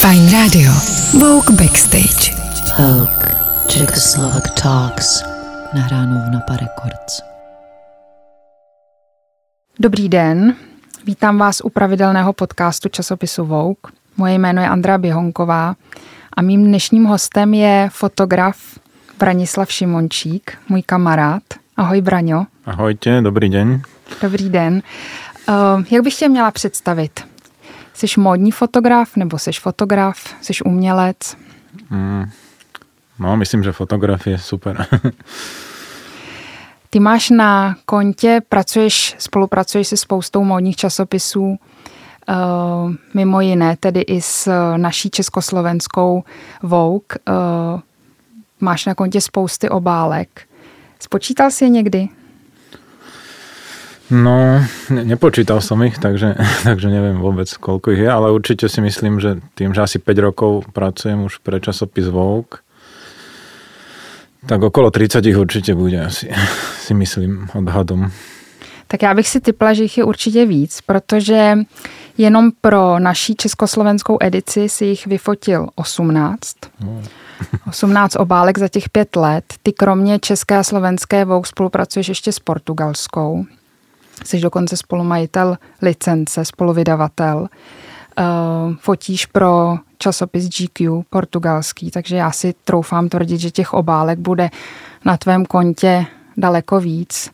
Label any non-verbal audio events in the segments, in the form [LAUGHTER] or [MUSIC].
Fine Radio. Vogue Backstage. Vogue. Czechoslovak Talks. Nahráno v Napa Records. Dobrý den, vítám vás u pravidelného podcastu časopisu Vogue. Moje jméno je Andrea Běhonková a mým dnešním hostem je fotograf Branislav Šimončík, můj kamarád. Ahoj Braňo. Ahojte, dobrý den. Dobrý den. Uh, jak bych tě měla představit? Jsi módní fotograf nebo jsi fotograf, jsi umělec? Mm, no, myslím, že fotograf je super. Ty máš na kontě, pracuješ, spolupracuješ se spoustou módních časopisů, uh, mimo jiné tedy i s naší československou Vogue. Uh, máš na kontě spousty obálek. Spočítal jsi je někdy? No, nepočítal som ich, takže, [LAUGHS] takže neviem vôbec, koľko ich je, ale určite si myslím, že tým, že asi 5 rokov pracujem už pre časopis Vogue, tak okolo 30 ich určitě bude asi, [LAUGHS] si myslím, odhadom. Tak já bych si typla, že jich je určitě víc, protože jenom pro naší československou edici si jich vyfotil 18. No. 18 obálek za těch pět let. Ty kromě české a slovenské Vogue spolupracuješ ještě s portugalskou. Jsi dokonce spolumajitel licence, spoluvydavatel. Uh, fotíš pro časopis GQ portugalský, takže já si troufám tvrdit, že těch obálek bude na tvém kontě daleko víc.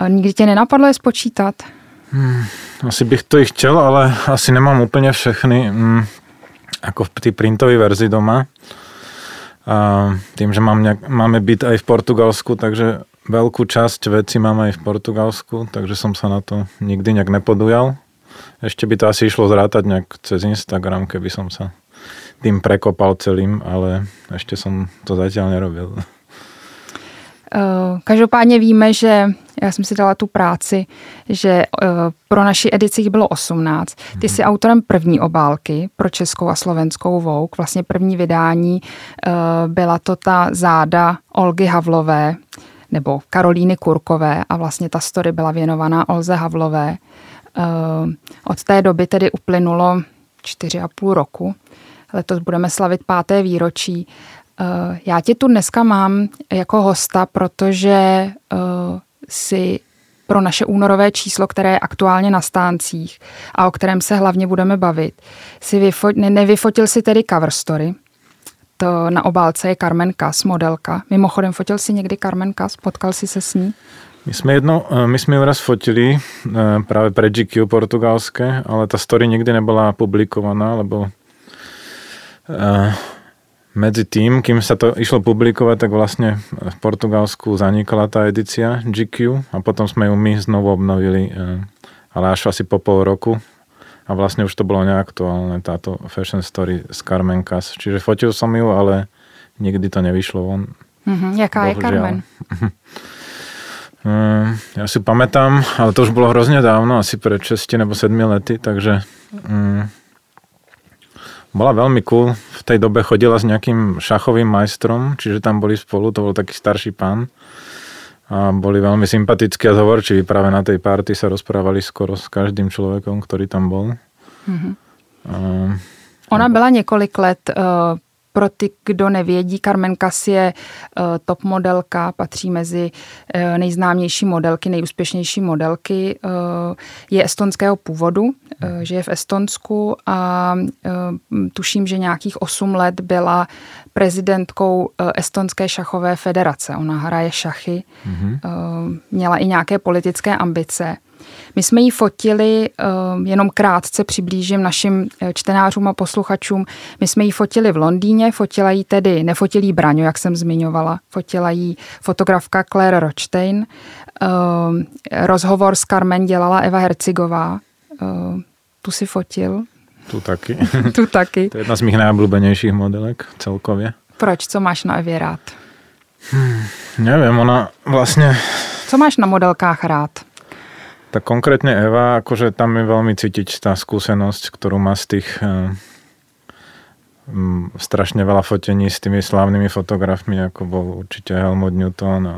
Uh, nikdy tě nenapadlo je spočítat? Hmm, asi bych to i chtěl, ale asi nemám úplně všechny hmm, jako v té printové verzi doma. A tým, že mám nejak, máme byt aj v Portugalsku, takže veľkú časť veci mám aj v Portugalsku, takže som sa na to nikdy nejak nepodujal. Ešte by to asi išlo zrátať nejak cez Instagram, keby som sa tým prekopal celým, ale ešte som to zatiaľ nerobil. Eh, každopádně víme, že já jsem si dala tu práci, že eh, pro naši edici jich bylo 18. Ty jsi autorem první obálky pro českou a slovenskou Vogue. Vlastně první vydání eh, byla to ta záda Olgy Havlové nebo Karolíny Kurkové a vlastně ta story byla věnovaná Olze Havlové. Od té doby tedy uplynulo čtyři a půl roku. Letos budeme slavit páté výročí. Eh, já tě tu dneska mám jako hosta, protože eh, si pro naše únorové číslo, které je aktuálně na stáncích a o kterém se hlavně budeme bavit, si vyfo- ne- nevyfotil si tedy cover story. Na obálce je Carmen Kass, modelka. Mimochodem, fotil si někdy Carmen Kass? Potkal si se s ní? My jsme, jedno, eh, my jsme ju raz fotili právě pre GQ portugalské, ale ta story nikdy nebyla publikovaná, lebo medzi tým, kým sa to išlo publikovať, tak vlastne v Portugalsku zanikla tá edícia GQ a potom sme ju my znovu obnovili, eh, ale až asi po pol roku a vlastne už to bolo neaktuálne, táto fashion story z Carmen Kass. Čiže fotil som ju, ale nikdy to nevyšlo von. Mm-hmm. Jaká Bohužiaľ. je Carmen? [LAUGHS] Eh, ja si pamätám, ale to už bolo hrozne dávno, asi pred 6 nebo 7 lety, takže mm, bola veľmi cool. V tej dobe chodila s nejakým šachovým majstrom, čiže tam boli spolu, to bol taký starší pán. A boli veľmi sympatickí a zhovorčiví. Práve na tej party sa rozprávali skoro s každým človekom, ktorý tam bol. Mm-hmm. A, Ona byla několik let uh, pro ty, kdo nevědí, Carmen Kass je uh, top modelka, patří mezi uh, nejznámější modelky, nejúspěšnější modelky. Uh, je estonského původu, uh, žije v Estonsku a tuším, že nějakých 8 let byla prezidentkou Estonské šachové federace. Ona hraje šachy, mm-hmm. uh, měla i nějaké politické ambice. My jsme ji fotili, eh, jenom krátce přiblížím našim eh, čtenářům a posluchačům, my jsme ji fotili v Londýně, fotila ji tedy, nefotila ji Braňo, jak jsem zmiňovala, fotila ji fotografka Claire Rochstein, eh, rozhovor s Carmen dělala Eva Hercigová, tu si fotil. Tu taky. [LAUGHS] tu taky. to je jedna z mých nejoblíbenějších modelek celkově. Proč? Co máš na Evě rád? Hmm, nevím, ona vlastně... Co máš na modelkách rád? Tak konkrétne Eva, akože tam je veľmi cítiť tá skúsenosť, ktorú má z tých eh, strašne veľa fotení s tými slávnymi fotografmi, ako bol určite Helmut Newton. A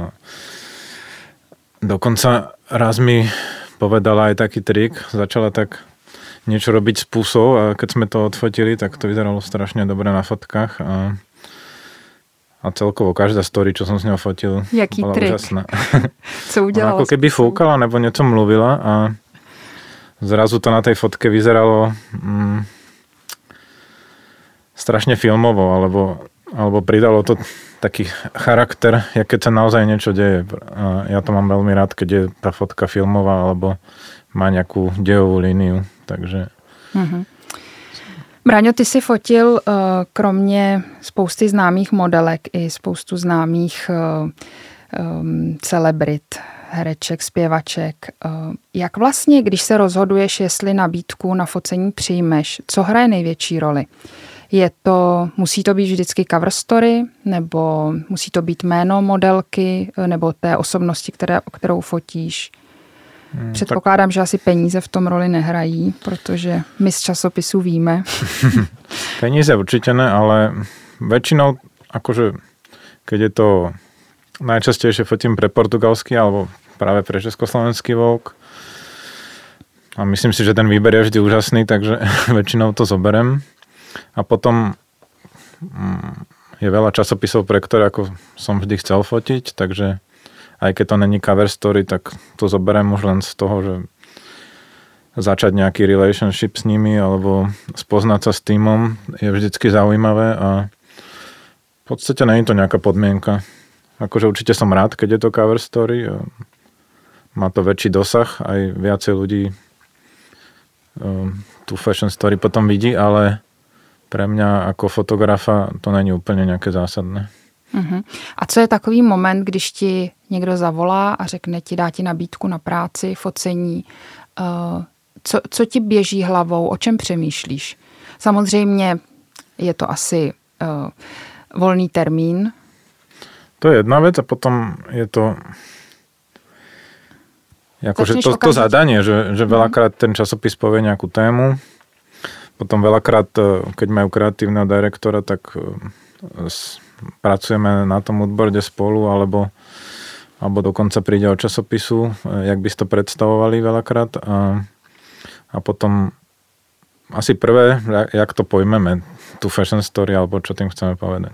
dokonca raz mi povedala aj taký trik, začala tak niečo robiť s pusou a keď sme to odfotili, tak to vyzeralo strašne dobre na fotkách a, a celkovo každá story, čo som s ňou fotil, Jaký bola trik? úžasná. [LAUGHS] Co Ona udělala? ako keby fúkala nebo niečo mluvila a zrazu to na tej fotke vyzeralo mm, strašne filmovo, alebo, alebo pridalo to taký charakter, jak keď sa naozaj niečo deje. A ja to mám veľmi rád, keď je tá fotka filmová, alebo má nejakú dejovú líniu. Takže Braňo, ty si fotil eh, kromě spousty známých modelek i spoustu známých eh, celebrit, hereček, zpěvaček. Eh, Jak vlastně, když se rozhoduješ, jestli nabídku na focení přijmeš, co hraje největší roli? Je to, musí to být vždycky cover story, nebo musí to být jméno modelky, nebo té osobnosti, které, kterou fotíš? Hmm, Předpokládám, že asi peníze v tom roli nehrají, protože my z časopisu víme. [LAUGHS] Peníze určite ne, ale väčšinou, akože keď je to najčastejšie fotím pre portugalský alebo práve pre československý Vogue. A myslím si, že ten výber je vždy úžasný, takže [LAUGHS] väčšinou to zoberem. A potom mm, je veľa časopisov, pre ktoré ako som vždy chcel fotiť, takže aj keď to není cover story, tak to zoberiem už len z toho, že začať nejaký relationship s nimi alebo spoznať sa s týmom je vždycky zaujímavé a v podstate není to nejaká podmienka. Akože určite som rád, keď je to cover story. a Má to väčší dosah, aj viacej ľudí um, tú fashion story potom vidí, ale pre mňa ako fotografa to není úplne nejaké zásadné. Mhm. A co je takový moment, když ti někdo zavolá a řekne ti, dá ti nabídku na práci, focení, eh, co, co ti běží hlavou, o čem přemýšlíš? Samozřejmě je to asi eh, volný termín, To je jedna vec a potom je to akože Začneš to, to zadanie, že, že veľakrát ten časopis povie nejakú tému, potom veľakrát, e, keď majú kreatívneho direktora, tak s- pracujeme na tom moodboarde spolu, alebo, alebo dokonca príde od časopisu, e, jak by to predstavovali veľakrát a, a potom asi prvé, jak- to pojmeme, tú fashion story, alebo čo tým chceme povedať.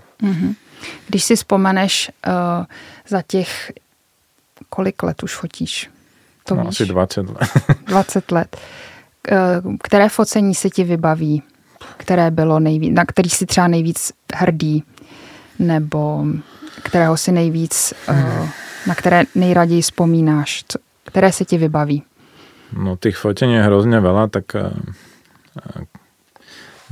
Když si vzpomeneš uh, za těch, kolik let už fotíš? To No, víš? asi 20 let. [LAUGHS] 20 let. Eh, Které focení se ti vybaví? Které bylo nejvíc, na který si třeba nejvíc hrdý? Nebo kterého si nejvíc, eh, na které nejraději vzpomínáš? Které se ti vybaví? No tých fotení je hrozne veľa, tak eh, eh,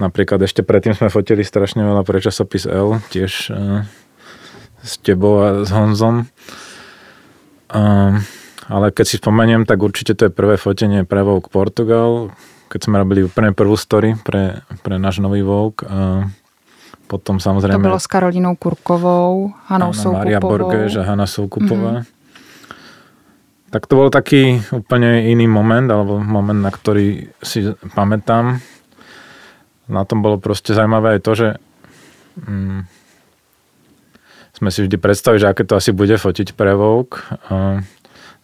napríklad ešte predtým sme fotili strašne veľa pre časopis L, eh, s tebou a s Honzom. Ale keď si spomeniem, tak určite to je prvé fotenie pre Vogue Portugal, keď sme robili úplne prvú story pre, pre náš nový Vogue. Potom To samozrejme bylo s Karolínou Kurkovou, Hanou Maria Soukupovou. Borges a Hanna Soukupová. Tak to bol taký úplne iný moment, alebo moment, na ktorý si pamätám. Na tom bolo proste zaujímavé aj to, že mm, sme si vždy predstavili, že aké to asi bude fotiť pre Vogue. A,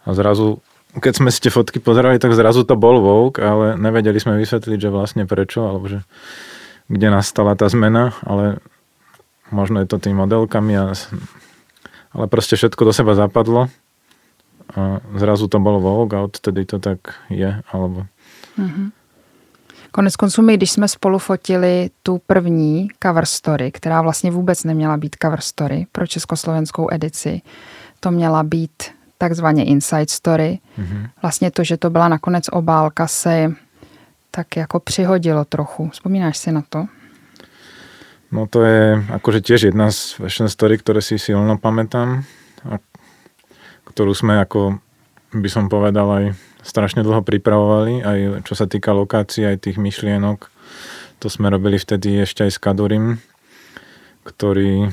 a zrazu, keď sme si tie fotky pozerali, tak zrazu to bol Vogue, ale nevedeli sme vysvetliť, že vlastne prečo, alebo že kde nastala tá zmena, ale možno je to tými modelkami, a, ale proste všetko do seba zapadlo a zrazu to bolo Vogue a odtedy to tak je, alebo Konec konců my, když jsme spolu fotili tu první cover story, která vlastně vůbec neměla být cover story pro československou edici, to měla být takzvaně inside story. Mhm. Vlastně to, že to byla nakonec obálka, se tak jako přihodilo trochu. Vzpomínáš si na to? No to je akože tiež jedna z fashion story, ktoré si silno pamätám a ktorú sme ako by som povedal aj strašne dlho pripravovali, aj čo sa týka lokácií, aj tých myšlienok. To sme robili vtedy ešte aj s Kadurim, ktorý,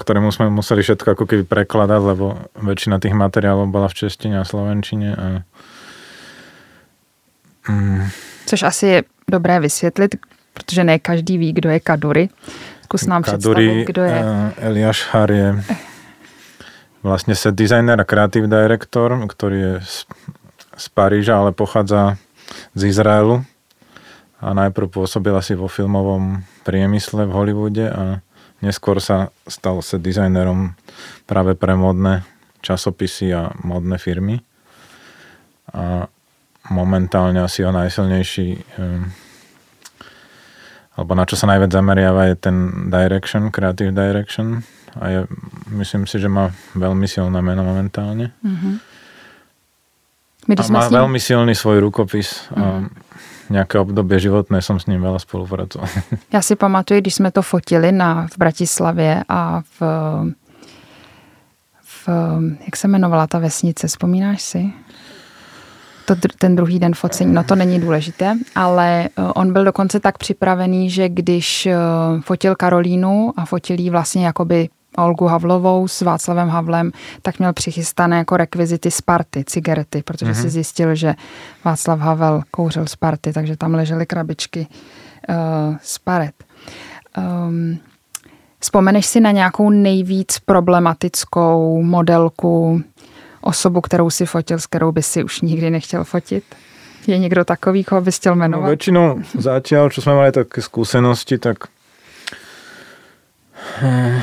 ktorému sme museli všetko ako keby prekladať, lebo väčšina tých materiálov bola v češtine a slovenčine a mm, Což asi je dobré vysvětlit, protože ne každý ví, kdo je Kadury. Zkus nám představit, kdo je. uh, Eliáš Har je vlastne set designer a creative director, ktorý je z, z Paríža, ale pochádza z Izraelu a najprv pôsobil asi vo filmovom priemysle v Hollywoode a neskôr sa stal sa dizajnerom práve pre modné časopisy a modné firmy. A momentálne asi o najsilnejší um, alebo na čo sa najviac zameriava je ten direction, creative direction a je, myslím si, že má veľmi silné meno momentálne. Mm-hmm. My, a má ním... veľmi silný svoj rukopis mm-hmm. a mhm. nějaké období životné jsem s ním veľa spolupracoval. [LAUGHS] Já si pamatuju, když jsme to fotili na, v Bratislavě a v, v, jak se jmenovala ta vesnice, vzpomínáš si? To, ten druhý den focení, no to není důležité, ale eh, on byl dokonce tak připravený, že když eh, fotil Karolínu a fotil jí vlastně jakoby Olgu Havlovou s Václavem Havlem, tak měl přichystané jako rekvizity Sparty, cigarety, protože mm-hmm. si zjistil, že Václav Havel kouřil Sparty, takže tam ležely krabičky uh, Sparet. Um, vzpomeneš si na nějakou nejvíc problematickou modelku osobu, kterou si fotil, s kterou by si už nikdy nechtěl fotit? Je někdo takový, koho bys chtěl jmenovat? No, většinou zatiaľ, čo jsme mali také skúsenosti, tak eh,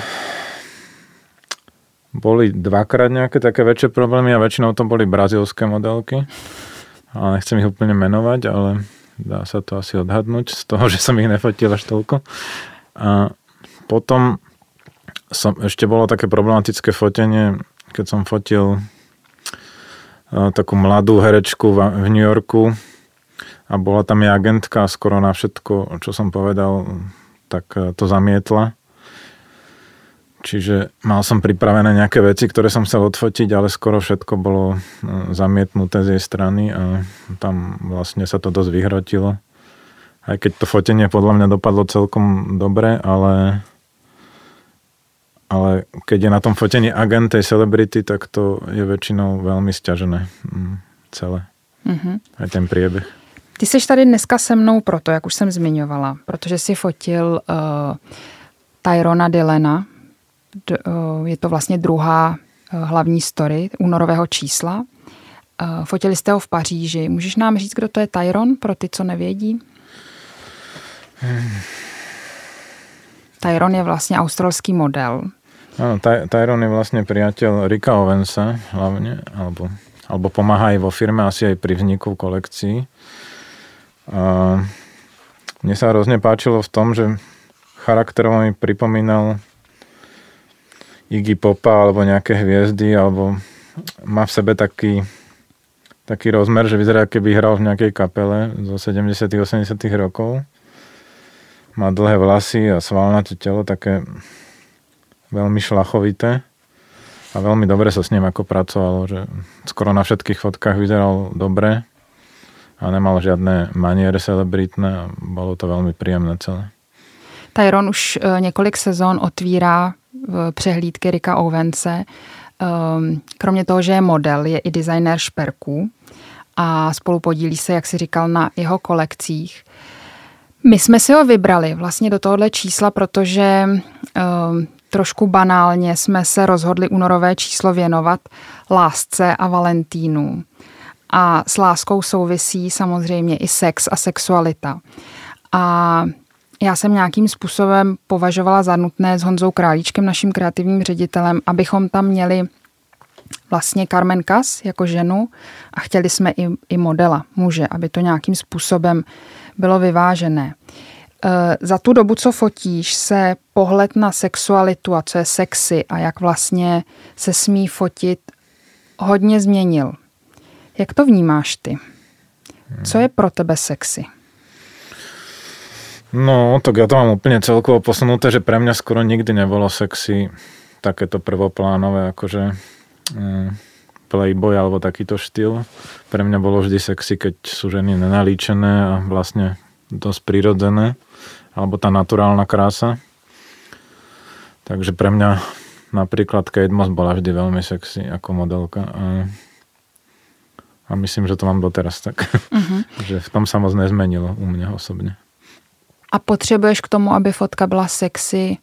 boli dvakrát nejaké také väčšie problémy a väčšinou to boli brazilské modelky. Ale nechcem ich úplne menovať, ale dá sa to asi odhadnúť z toho, [LAUGHS] že som ich nefotil až toľko. A potom som, ešte bolo také problematické fotenie, keď som fotil takú mladú herečku v New Yorku a bola tam jej agentka skoro na všetko, čo som povedal, tak e, to zamietla. Čiže mal som pripravené nejaké veci, ktoré som chcel odfotiť, ale skoro všetko bolo e, zamietnuté z jej strany a tam vlastne sa to dosť vyhrotilo. Aj keď to fotenie podľa mňa dopadlo celkom dobre, ale ale keď je na tom fotení agent tej celebrity, tak to je väčšinou veľmi stiažené mm, celé. Mm-hmm. Aj ten priebeh. Ty jsi tady dneska se mnou proto, jak už jsem zmiňovala, protože si fotil uh, Tyrona Dylena. D, uh, je to vlastně druhá uh, hlavní story únorového čísla. Uh, fotili jste ho v Paříži. Můžeš nám říct, kdo to je Tyron, pro ty, co nevědí? Hmm. Tyron je vlastně australský model, Áno, Ty- Tyron je vlastne priateľ Rika Owensa hlavne, alebo, alebo pomáha aj vo firme, asi aj pri vzniku kolekcií. A mne sa hrozne páčilo v tom, že charakterovo mi pripomínal Iggy Popa alebo nejaké hviezdy, alebo má v sebe taký, taký rozmer, že vyzerá, keby hral v nejakej kapele zo 70 80 rokov. Má dlhé vlasy a svalnaté telo, také veľmi šlachovité a veľmi dobre sa s ním ako pracovalo, že skoro na všetkých fotkách vyzeral dobre a nemal žiadne maniere celebritné a bolo to veľmi príjemné celé. Tyron už e, několik sezon otvírá přehlídky Rika Owence. Ehm, kromě toho, že je model, je i designér šperků a spolu podílí se, jak si říkal, na jeho kolekcích. My jsme si ho vybrali vlastně do tohohle čísla, protože ehm, trošku banálně jsme se rozhodli únorové číslo věnovat lásce a Valentínu. A s láskou souvisí samozřejmě i sex a sexualita. A já jsem nějakým způsobem považovala za nutné s Honzou Králíčkem, naším kreativním ředitelem, abychom tam měli vlastně Carmen Kas jako ženu a chtěli jsme i, i modela, muže, aby to nějakým způsobem bylo vyvážené. Eh, za tu dobu, co fotíš, se pohled na sexualitu a co je sexy a jak vlastně se smí fotit hodně změnil. Jak to vnímáš ty? Co je pro tebe sexy? No, tak ja to mám úplne celkovo posunuté, že pre mňa skoro nikdy nebolo sexy takéto prvoplánové, akože mm, playboy alebo takýto štýl. Pre mňa bolo vždy sexy, keď sú ženy nenalíčené a vlastne dosť prirodzené alebo tá naturálna krása. Takže pre mňa napríklad Kate Moss bola vždy veľmi sexy ako modelka. A, a myslím, že to mám doteraz tak. Uh-huh. [LAUGHS] že v tom sa moc nezmenilo u mňa osobně. A potřebuješ k tomu, aby fotka byla sexy,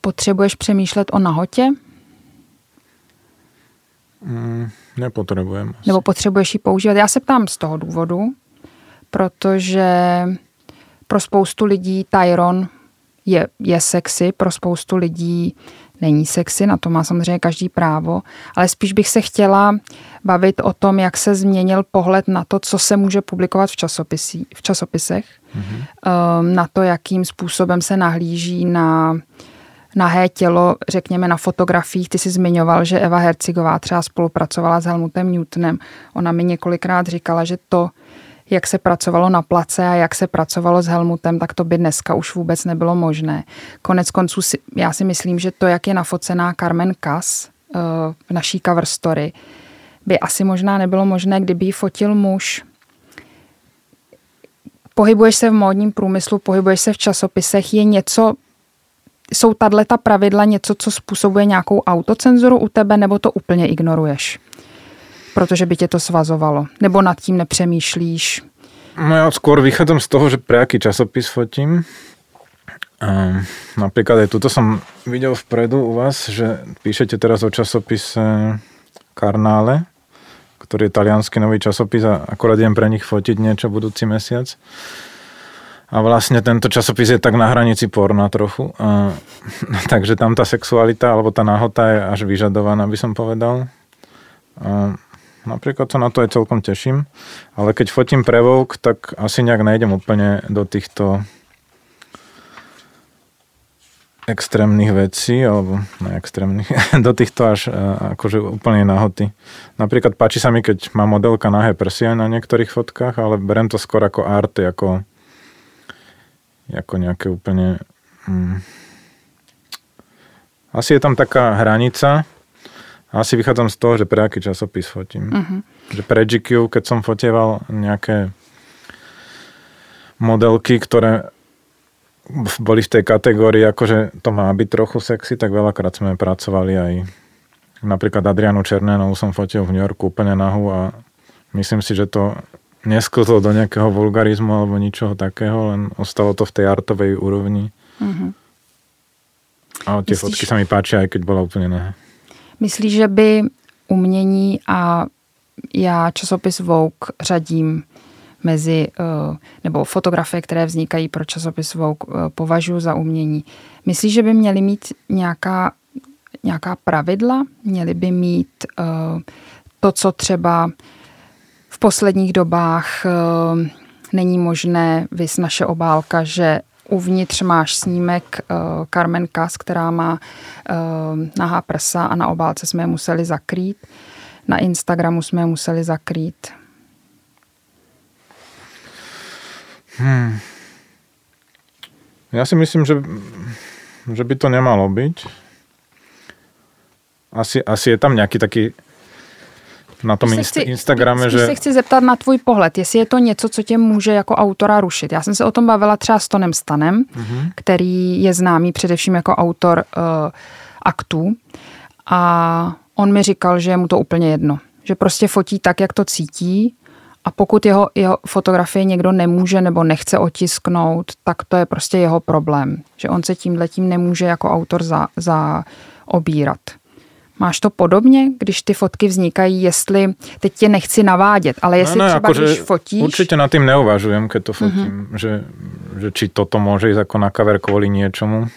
potřebuješ přemýšlet o nahotě? Mm, nepotřebujem. Asi. Nebo potřebuješ ji používat? Já se ptám z toho důvodu, protože pro spoustu lidí Tyron je, je sexy, pro spoustu lidí není sexy, na to má samozřejmě každý právo, ale spíš bych se chtěla bavit o tom, jak se změnil pohled na to, co se může publikovat v, časopisí, v časopisech, mm-hmm. na to, jakým způsobem se nahlíží na nahé tělo, řekněme na fotografiích. Ty jsi zmiňoval, že Eva Hercigová třeba spolupracovala s Helmutem Newtonem. Ona mi několikrát říkala, že to, jak se pracovalo na place a jak se pracovalo s Helmutem, tak to by dneska už vůbec nebylo možné. Konec konců si, já si myslím, že to, jak je nafocená Carmen Kass uh, v naší cover story, by asi možná nebylo možné, kdyby ji fotil muž. Pohybuješ se v módním průmyslu, pohybuješ se v časopisech, je něco, jsou tahle ta pravidla něco, co způsobuje nějakou autocenzuru u tebe, nebo to úplně ignoruješ? Protože by tě to svazovalo. Nebo nad tím nepřemýšlíš? No ja skôr vychádzam z toho, že pre aký časopis fotím. Um, napríklad aj tuto som videl vpredu u vás, že píšete teraz o časopise Karnále, ktorý je talianský nový časopis a akorát idem pre nich fotiť niečo budúci mesiac. A vlastne tento časopis je tak na hranici porna trochu. A, [LAUGHS] takže tam tá sexualita alebo tá nahota je až vyžadovaná, by som povedal. A, Napríklad sa na to aj celkom teším, ale keď fotím pre Vogue, tak asi nejak nejdem úplne do týchto extrémnych vecí, alebo ne extrémnych, [LAUGHS] do týchto až akože úplne nahoty. Napríklad páči sa mi, keď má modelka nahé prsia na niektorých fotkách, ale berem to skôr ako art, ako, ako nejaké úplne... Mm, asi je tam taká hranica, asi vychádzam z toho, že pre aký časopis fotím. Uh-huh. Že pre GQ, keď som fotieval nejaké modelky, ktoré boli v tej kategórii, akože to má byť trochu sexy, tak veľakrát sme pracovali aj napríklad Adrianu Černénovú som fotil v New Yorku úplne nahu a myslím si, že to nesklzlo do nejakého vulgarizmu alebo ničoho takého, len ostalo to v tej artovej úrovni. Uh-huh. A tie Myslíš... fotky sa mi páčia, aj keď bola úplne nahá. Myslíš, že by umění a já časopis Vogue řadím mezi, eh, nebo fotografie, které vznikají pro časopis Vogue, eh, považuji za umění. Myslíš, že by měly mít nějaká, nějaká pravidla? Měly by mít eh, to, co třeba v posledních dobách není možné, vys naše obálka, že Uvnitř máš snímek uh, Carmen Kass, která má uh, nahá prsa a na obálce jsme je museli zakrýt. Na Instagramu jsme je museli zakrýt. Hmm. Já si myslím, že, že by to nemalo být. Asi, asi je tam nějaký taky na tom inst- chci, Instagrame, že... se chci zeptat na tvůj pohled, jestli je to něco, co tě může jako autora rušit. Já jsem se o tom bavila třeba s Tonem Stanem, mm-hmm. který je známý především jako autor uh, aktů a on mi říkal, že je mu to úplně jedno. Že prostě fotí tak, jak to cítí a pokud jeho, jeho fotografie někdo nemůže nebo nechce otisknout, tak to je prostě jeho problém. Že on se tímhle tím nemůže jako autor za, za obírat. Máš to podobně, když ty fotky vznikají, jestli, teď tě nechci navádět, ale jestli no, no, třeba, jako, když fotíš... Určitě na tým neuvažujem, keď to fotím, mm-hmm. že, že či toto môže ísť ako na cover kvôli niečomu.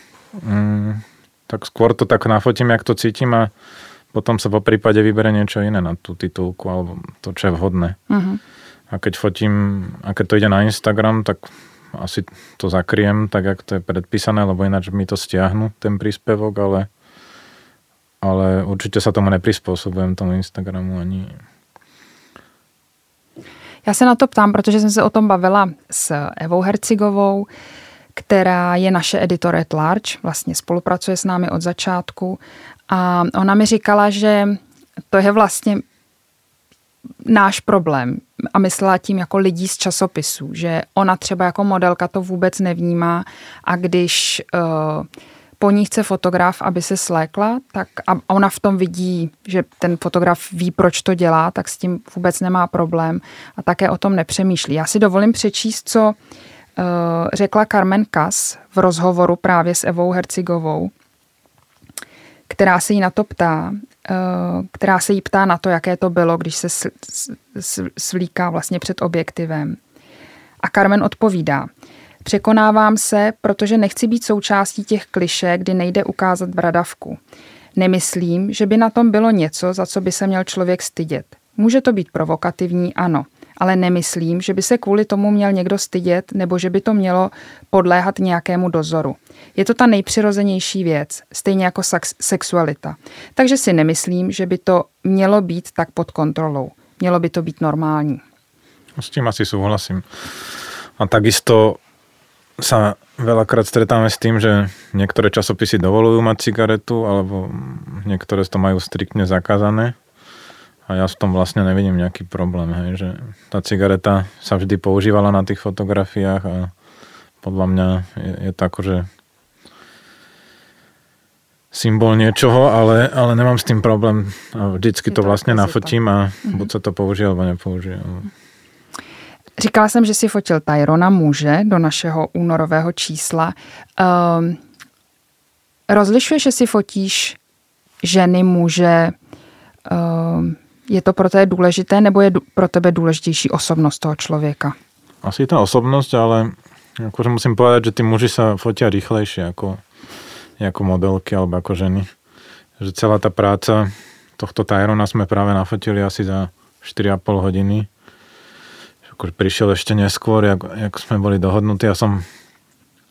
Mm, tak skôr to tak nafotím, jak to cítim a potom sa po prípade vybere niečo iné na tú titulku alebo to, čo je vhodné. Mm-hmm. A keď fotím, a keď to ide na Instagram, tak asi to zakriem tak, jak to je predpísané, lebo ináč mi to stiahnu, ten príspevok, ale ale určitě se tomu neprizpůsobujeme, tomu Instagramu ani. Já se na to ptám, protože jsem se o tom bavila s Evou Hercigovou, která je naše editor at large, vlastně spolupracuje s námi od začátku. A ona mi říkala, že to je vlastně náš problém. A myslela tím jako lidí z časopisů, že ona třeba jako modelka to vůbec nevnímá. A když uh, po ní chce fotograf, aby se slékla, tak a ona v tom vidí, že ten fotograf ví, proč to dělá, tak s tím vůbec nemá problém a také o tom nepřemýšlí. Já si dovolím přečíst, co uh, řekla Carmen Kass v rozhovoru právě s Evou Hercigovou, která se jí na to ptá, uh, která se jí ptá na to, jaké to bylo, když se svlíká vlastně před objektivem. A Carmen odpovídá, překonávám se, protože nechci být součástí těch kliše, kdy nejde ukázat bradavku. Nemyslím, že by na tom bylo něco, za co by se měl člověk stydět. Může to být provokativní, ano, ale nemyslím, že by se kvůli tomu měl někdo stydět nebo že by to mělo podléhat nějakému dozoru. Je to ta nejpřirozenější věc, stejně jako sexualita. Takže si nemyslím, že by to mělo být tak pod kontrolou. Mělo by to být normální. S tím asi souhlasím. A takisto sa veľakrát stretáme s tým, že niektoré časopisy dovolujú mať cigaretu, alebo niektoré to majú striktne zakázané. A ja v tom vlastne nevidím nejaký problém, hej, že tá cigareta sa vždy používala na tých fotografiách a podľa mňa je, je to akože symbol niečoho, ale, ale nemám s tým problém. A vždycky to, vlastne nafotím a buď sa to použije, alebo nepoužije. Říkala jsem, že si fotil Tyrona muže do našeho únorového čísla. Um, rozlišuješ, že si fotíš ženy, muže? Um, je to pro tebe důležité, nebo je pro tebe důležitější osobnost toho člověka? Asi ta osobnost, ale akože musím povedať, že tí muži sa fotia rýchlejšie ako ako modelky alebo ako ženy. Že celá tá práca tohto Tyrona sme práve nafotili asi za 4,5 hodiny. Akože prišiel ešte neskôr, jak, jak sme boli dohodnutí. Ja som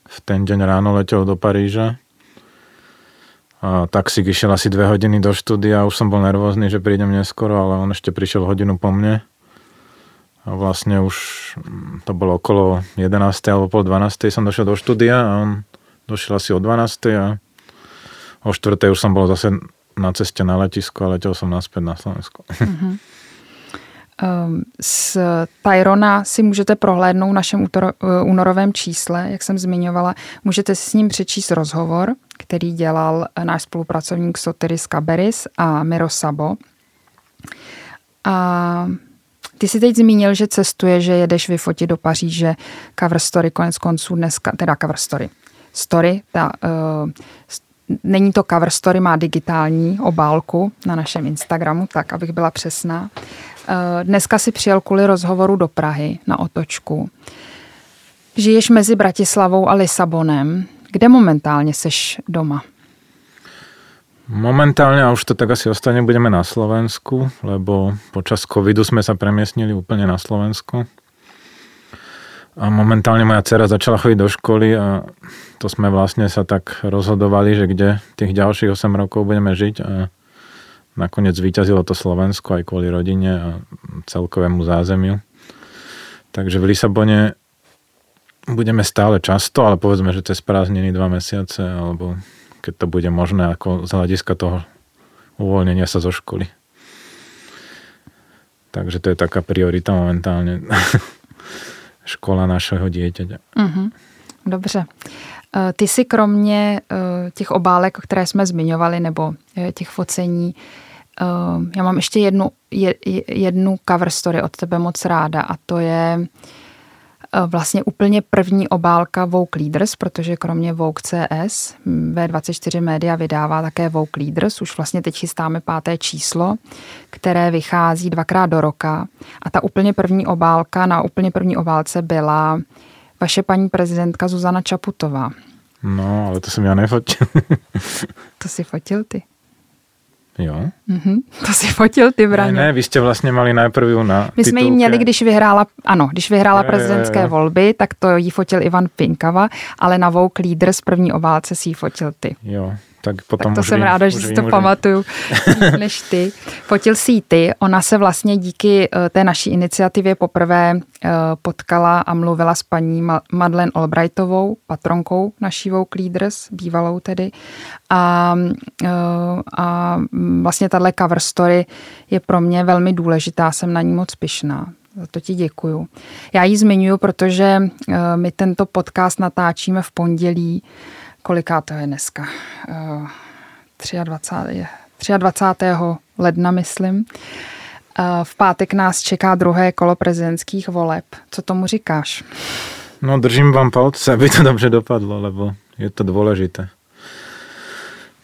v ten deň ráno letel do Paríža. A taxík išiel asi dve hodiny do štúdia. Už som bol nervózny, že prídem neskoro, ale on ešte prišiel hodinu po mne. A vlastne už to bolo okolo 11. alebo pol 12. som došiel do štúdia a on došiel asi o 12. a o 4. už som bol zase na ceste na letisko a letěl jsem naspäť na Slovensko. Mm-hmm. [LAUGHS] Z Tyrona si můžete prohlédnout v našem únorovém čísle, jak jsem zmiňovala. Můžete si s ním přečíst rozhovor, který dělal náš spolupracovník Sotiris Kaberis a Miro Sabo. A ty si teď zmínil, že cestuje, že jedeš vyfotit do Paříže cover story konec konců dneska, teda cover story, story. Ta, uh, není to cover story, má digitální obálku na našem Instagramu, tak abych byla přesná. Uh, dneska si přijel kvůli rozhovoru do Prahy na otočku. Žiješ mezi Bratislavou a Lisabonem. Kde momentálně seš doma? Momentálne, a už to tak asi ostane, budeme na Slovensku, lebo počas covidu sme sa premiestnili úplne na Slovensku. A momentálne moja dcera začala chodiť do školy a to sme vlastne sa tak rozhodovali, že kde tých ďalších 8 rokov budeme žiť a nakoniec vyťazilo to Slovensko aj kvôli rodine a celkovému zázemiu. Takže v Lisabone budeme stále často, ale povedzme, že cez prázdniny dva mesiace, alebo keď to bude možné ako z hľadiska toho uvoľnenia sa zo školy. Takže to je taká priorita momentálne. [LAUGHS] škola našeho dítěte. Mm-hmm. Dobře. Eh, ty si kromě eh, těch obálek, které jsme zmiňovali, nebo eh, těch focení, já mám ještě jednu, jednu cover story od tebe moc ráda a to je vlastně úplně první obálka Vogue Leaders, protože kromě Vogue CS V24 Media vydává také Vogue Leaders. Už vlastně teď chystáme páté číslo, které vychází dvakrát do roka. A ta úplně první obálka na úplně první obálce byla vaše paní prezidentka Zuzana Čaputová. No, ale to jsem já nefotil. [LAUGHS] to si fotil ty. Jo. Mm-hmm. To si fotil ty, Braně. Ne, ne, vy jste vlastně mali najprv na My jsme ji měli, když vyhrála, ano, když vyhrála je, prezidentské je, je. volby, tak to jí fotil Ivan Pinkava, ale na Vogue Leaders první obálce si ji fotil ty. Jo, tak potom tak to jsem vím, ráda, že si to pamatuju [LAUGHS] než ty. Fotil si ji ty. Ona se vlastně díky eh, té naší iniciativě poprvé eh, potkala a mluvila s paní Madeleine Albrightovou, patronkou naší Vogue Leaders, bývalou tedy. A, eh, a vlastně tahle cover story je pro mě velmi důležitá, jsem na ní moc pyšná. Za to ti děkuju. Já ji zmiňuji, protože my tento podcast natáčíme v pondělí koliká to je dneska? 23. Eh, 23. ledna, myslím. Eh, v pátek nás čeká druhé kolo prezidentských voleb. Co tomu říkáš? No držím vám palce, aby to dobře dopadlo, lebo je to dôležité.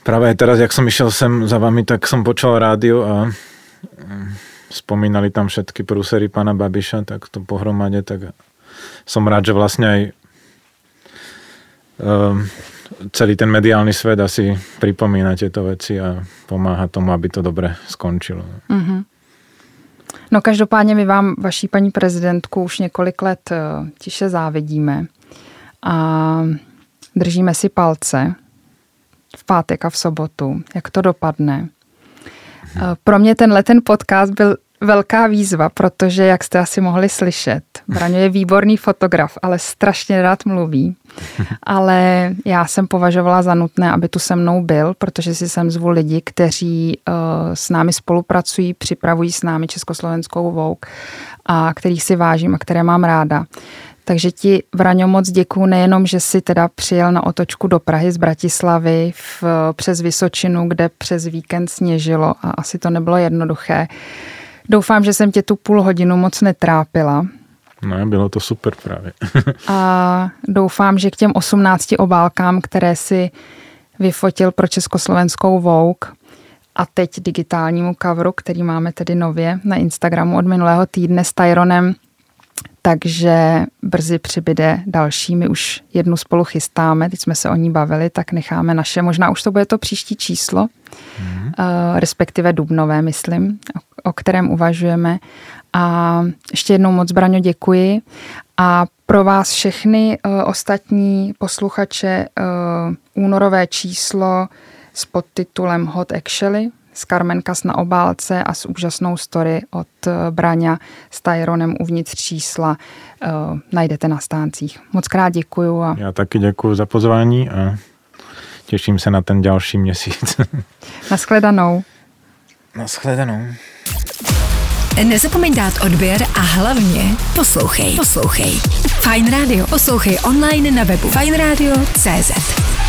Práve teraz, jak som išiel sem za vami, tak som počul rádio a mm, spomínali tam všetky prúsery pána Babiša, tak to pohromade, tak som rád, že vlastne aj um, celý ten mediálny svet asi pripomína tieto veci a pomáha tomu, aby to dobre skončilo. Mm-hmm. No každopádně my vám, vaší paní prezidentku, už několik let eh, tiše závidíme a držíme si palce v pátek a v sobotu, jak to dopadne. Eh, pro mě tenhle ten podcast byl velká výzva, protože, jak jste asi mohli slyšet, Braňo je výborný fotograf, ale strašně rád mluví. [LAUGHS] Ale já jsem považovala za nutné, aby tu se mnou byl, protože si sem zvu lidi, kteří uh, s námi spolupracují, připravují s námi Československou Vouk a kterých si vážím a které mám ráda. Takže ti, Vraňo, moc děkuju nejenom, že si teda přijel na otočku do Prahy z Bratislavy v, přes Vysočinu, kde přes víkend sněžilo a asi to nebylo jednoduché. Doufám, že jsem tě tu půl hodinu moc netrápila. No, bylo to super právě. [LAUGHS] a doufám, že k těm 18 obálkám, které si vyfotil pro Československou Vogue a teď digitálnímu coveru, který máme tedy nově na Instagramu od minulého týdne s Tyronem, takže brzy přibyde další. My už jednu spolu chystáme, teď jsme se o ní bavili, tak necháme naše, možná už to bude to příští číslo, mm. Respektive dubnové, myslím, o kterém uvažujeme. A ještě jednou moc, Braňo, děkuji. A pro vás všechny uh, ostatní posluchače uh, únorové číslo s podtitulem Hot Actually s Carmen Kas na obálce a s úžasnou story od Braňa s Tyronem uvnitř čísla uh, najdete na stáncích. Moc krát děkuju. A... Já taky děkuji za pozvání a těším se na ten další měsíc. [LAUGHS] Naschledanou. Naschledanou. Nezapomeň dát odběr a hlavně poslouchej. Poslouchej. Fine Radio. Poslouchej online na webu fajnradio.cz.